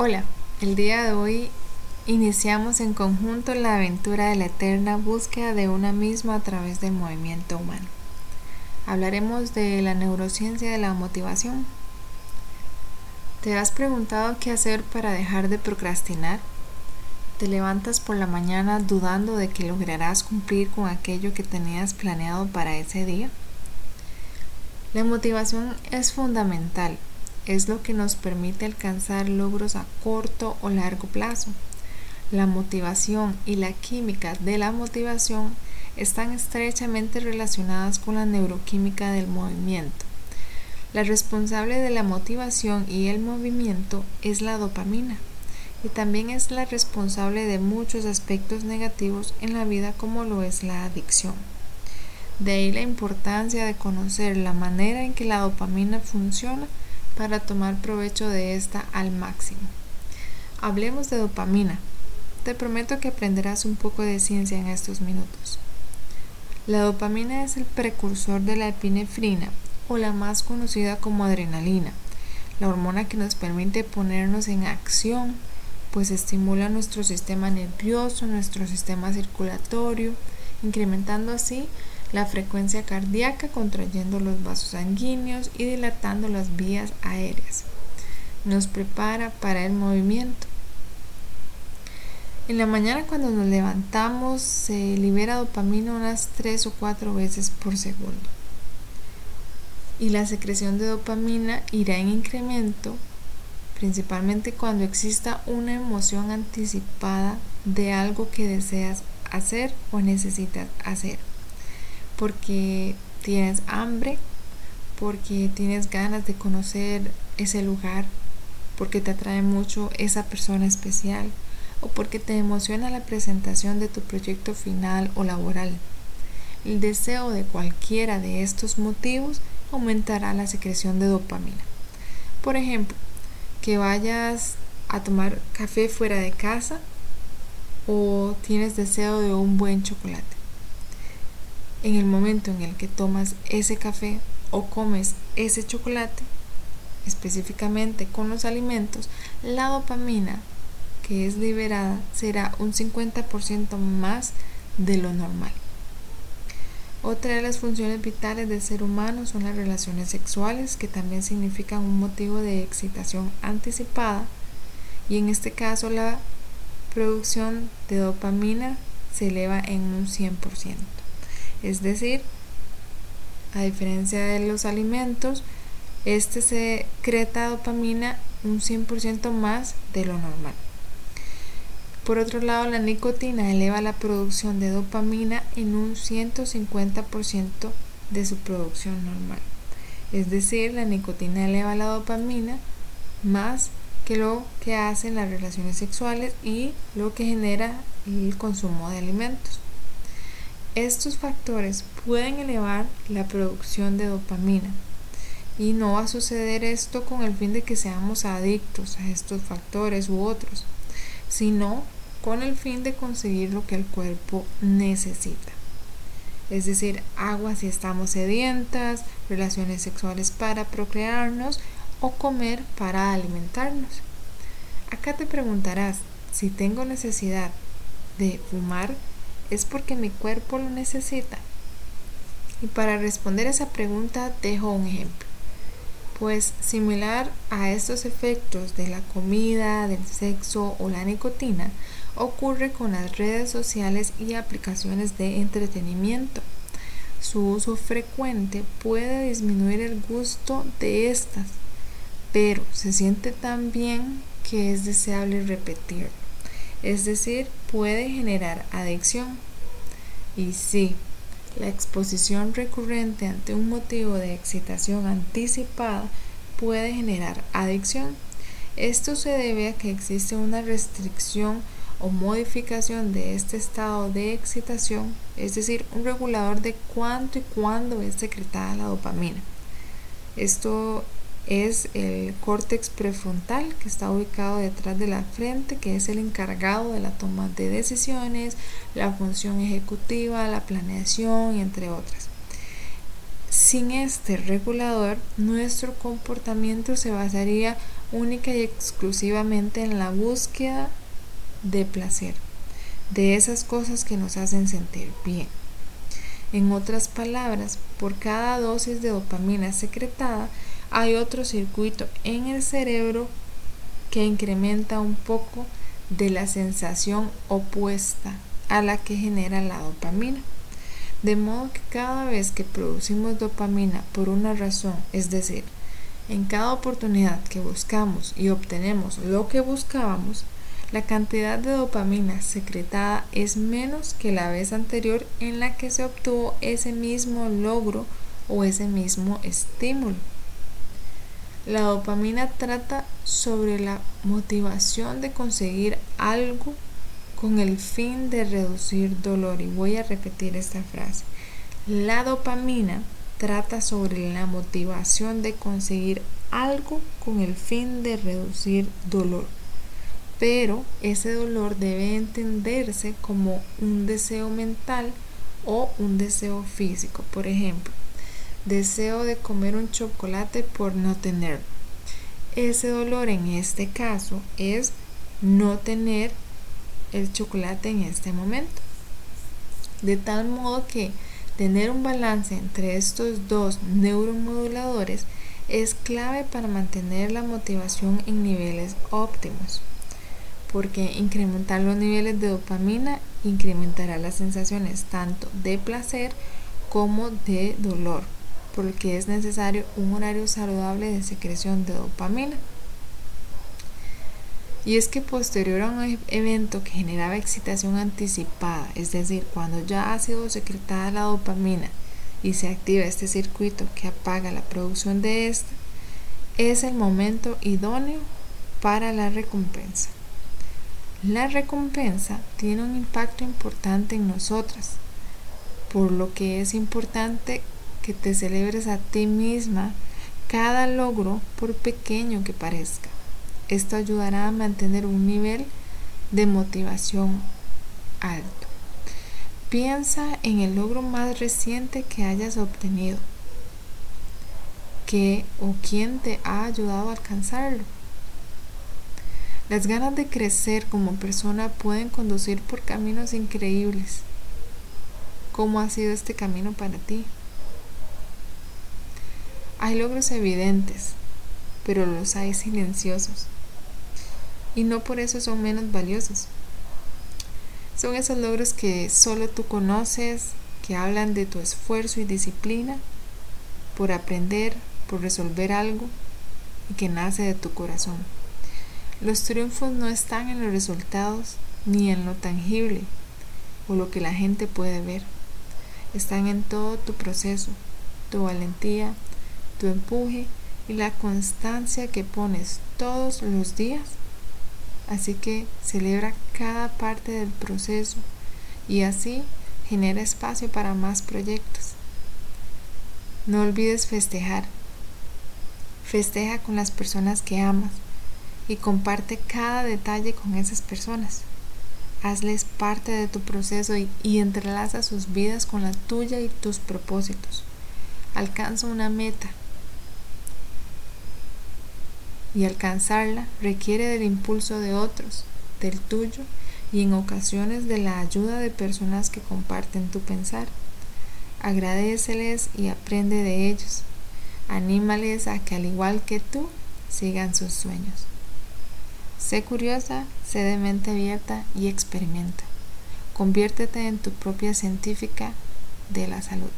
Hola, el día de hoy iniciamos en conjunto la aventura de la eterna búsqueda de una misma a través del movimiento humano. Hablaremos de la neurociencia de la motivación. ¿Te has preguntado qué hacer para dejar de procrastinar? ¿Te levantas por la mañana dudando de que lograrás cumplir con aquello que tenías planeado para ese día? La motivación es fundamental es lo que nos permite alcanzar logros a corto o largo plazo. La motivación y la química de la motivación están estrechamente relacionadas con la neuroquímica del movimiento. La responsable de la motivación y el movimiento es la dopamina y también es la responsable de muchos aspectos negativos en la vida como lo es la adicción. De ahí la importancia de conocer la manera en que la dopamina funciona para tomar provecho de esta al máximo. Hablemos de dopamina. Te prometo que aprenderás un poco de ciencia en estos minutos. La dopamina es el precursor de la epinefrina o la más conocida como adrenalina, la hormona que nos permite ponernos en acción, pues estimula nuestro sistema nervioso, nuestro sistema circulatorio, incrementando así la frecuencia cardíaca contrayendo los vasos sanguíneos y dilatando las vías aéreas. Nos prepara para el movimiento. En la mañana cuando nos levantamos se libera dopamina unas 3 o 4 veces por segundo. Y la secreción de dopamina irá en incremento principalmente cuando exista una emoción anticipada de algo que deseas hacer o necesitas hacer porque tienes hambre, porque tienes ganas de conocer ese lugar, porque te atrae mucho esa persona especial o porque te emociona la presentación de tu proyecto final o laboral. El deseo de cualquiera de estos motivos aumentará la secreción de dopamina. Por ejemplo, que vayas a tomar café fuera de casa o tienes deseo de un buen chocolate en el momento en el que tomas ese café o comes ese chocolate, específicamente con los alimentos, la dopamina que es liberada será un 50% más de lo normal. Otra de las funciones vitales del ser humano son las relaciones sexuales, que también significan un motivo de excitación anticipada, y en este caso la producción de dopamina se eleva en un 100%. Es decir, a diferencia de los alimentos, este secreta dopamina un 100% más de lo normal. Por otro lado, la nicotina eleva la producción de dopamina en un 150% de su producción normal. Es decir, la nicotina eleva la dopamina más que lo que hacen las relaciones sexuales y lo que genera el consumo de alimentos. Estos factores pueden elevar la producción de dopamina y no va a suceder esto con el fin de que seamos adictos a estos factores u otros, sino con el fin de conseguir lo que el cuerpo necesita. Es decir, agua si estamos sedientas, relaciones sexuales para procrearnos o comer para alimentarnos. Acá te preguntarás, si tengo necesidad de fumar, es porque mi cuerpo lo necesita. Y para responder esa pregunta dejo un ejemplo. Pues similar a estos efectos de la comida, del sexo o la nicotina, ocurre con las redes sociales y aplicaciones de entretenimiento. Su uso frecuente puede disminuir el gusto de estas, pero se siente tan bien que es deseable repetirlo es decir, puede generar adicción. Y sí, la exposición recurrente ante un motivo de excitación anticipada puede generar adicción. Esto se debe a que existe una restricción o modificación de este estado de excitación, es decir, un regulador de cuánto y cuándo es secretada la dopamina. Esto es el córtex prefrontal que está ubicado detrás de la frente, que es el encargado de la toma de decisiones, la función ejecutiva, la planeación, entre otras. Sin este regulador, nuestro comportamiento se basaría única y exclusivamente en la búsqueda de placer, de esas cosas que nos hacen sentir bien. En otras palabras, por cada dosis de dopamina secretada hay otro circuito en el cerebro que incrementa un poco de la sensación opuesta a la que genera la dopamina. De modo que cada vez que producimos dopamina por una razón, es decir, en cada oportunidad que buscamos y obtenemos lo que buscábamos, la cantidad de dopamina secretada es menos que la vez anterior en la que se obtuvo ese mismo logro o ese mismo estímulo. La dopamina trata sobre la motivación de conseguir algo con el fin de reducir dolor. Y voy a repetir esta frase. La dopamina trata sobre la motivación de conseguir algo con el fin de reducir dolor. Pero ese dolor debe entenderse como un deseo mental o un deseo físico. Por ejemplo, deseo de comer un chocolate por no tenerlo. Ese dolor en este caso es no tener el chocolate en este momento. De tal modo que tener un balance entre estos dos neuromoduladores es clave para mantener la motivación en niveles óptimos, porque incrementar los niveles de dopamina incrementará las sensaciones tanto de placer como de dolor, porque es necesario un horario saludable de secreción de dopamina. Y es que posterior a un e-, evento que generaba excitación anticipada, es decir, cuando ya ha sido secretada la dopamina y se activa este circuito que apaga la producción de esta, es el momento idóneo para la recompensa. La recompensa tiene un impacto importante en nosotras, por lo que es importante que te celebres a ti misma cada logro por pequeño que parezca. Esto ayudará a mantener un nivel de motivación alto. Piensa en el logro más reciente que hayas obtenido. ¿Qué o quién te ha ayudado a alcanzarlo? Las ganas de crecer como persona pueden conducir por caminos increíbles. ¿Cómo ha sido este camino para ti? Hay logros evidentes, pero los hay silenciosos y no por eso son menos valiosos. Son esos logros que solo tú conoces, que hablan de tu esfuerzo y disciplina por aprender, por resolver algo y que nace de tu corazón. Los triunfos no están en los resultados ni en lo tangible o lo que la gente puede ver. Están en todo tu proceso, tu valentía, tu empuje y la constancia que pones todos los días Así que celebra cada parte del proceso y así genera espacio para más proyectos. No olvides festejar. Festeja con las personas que amas y comparte cada detalle con esas personas. Hazles parte de tu proceso y, entrelaza sus vidas con la tuya y tus propósitos. Alcanza una meta y alcanzarla requiere del impulso de otros, del tuyo y en ocasiones de la ayuda de personas que comparten tu pensar. Agradeceles y aprende de ellos. Anímales a que al igual que tú sigan sus sueños. Sé curiosa, sé de mente abierta y experimenta. Conviértete en tu propia científica de la salud.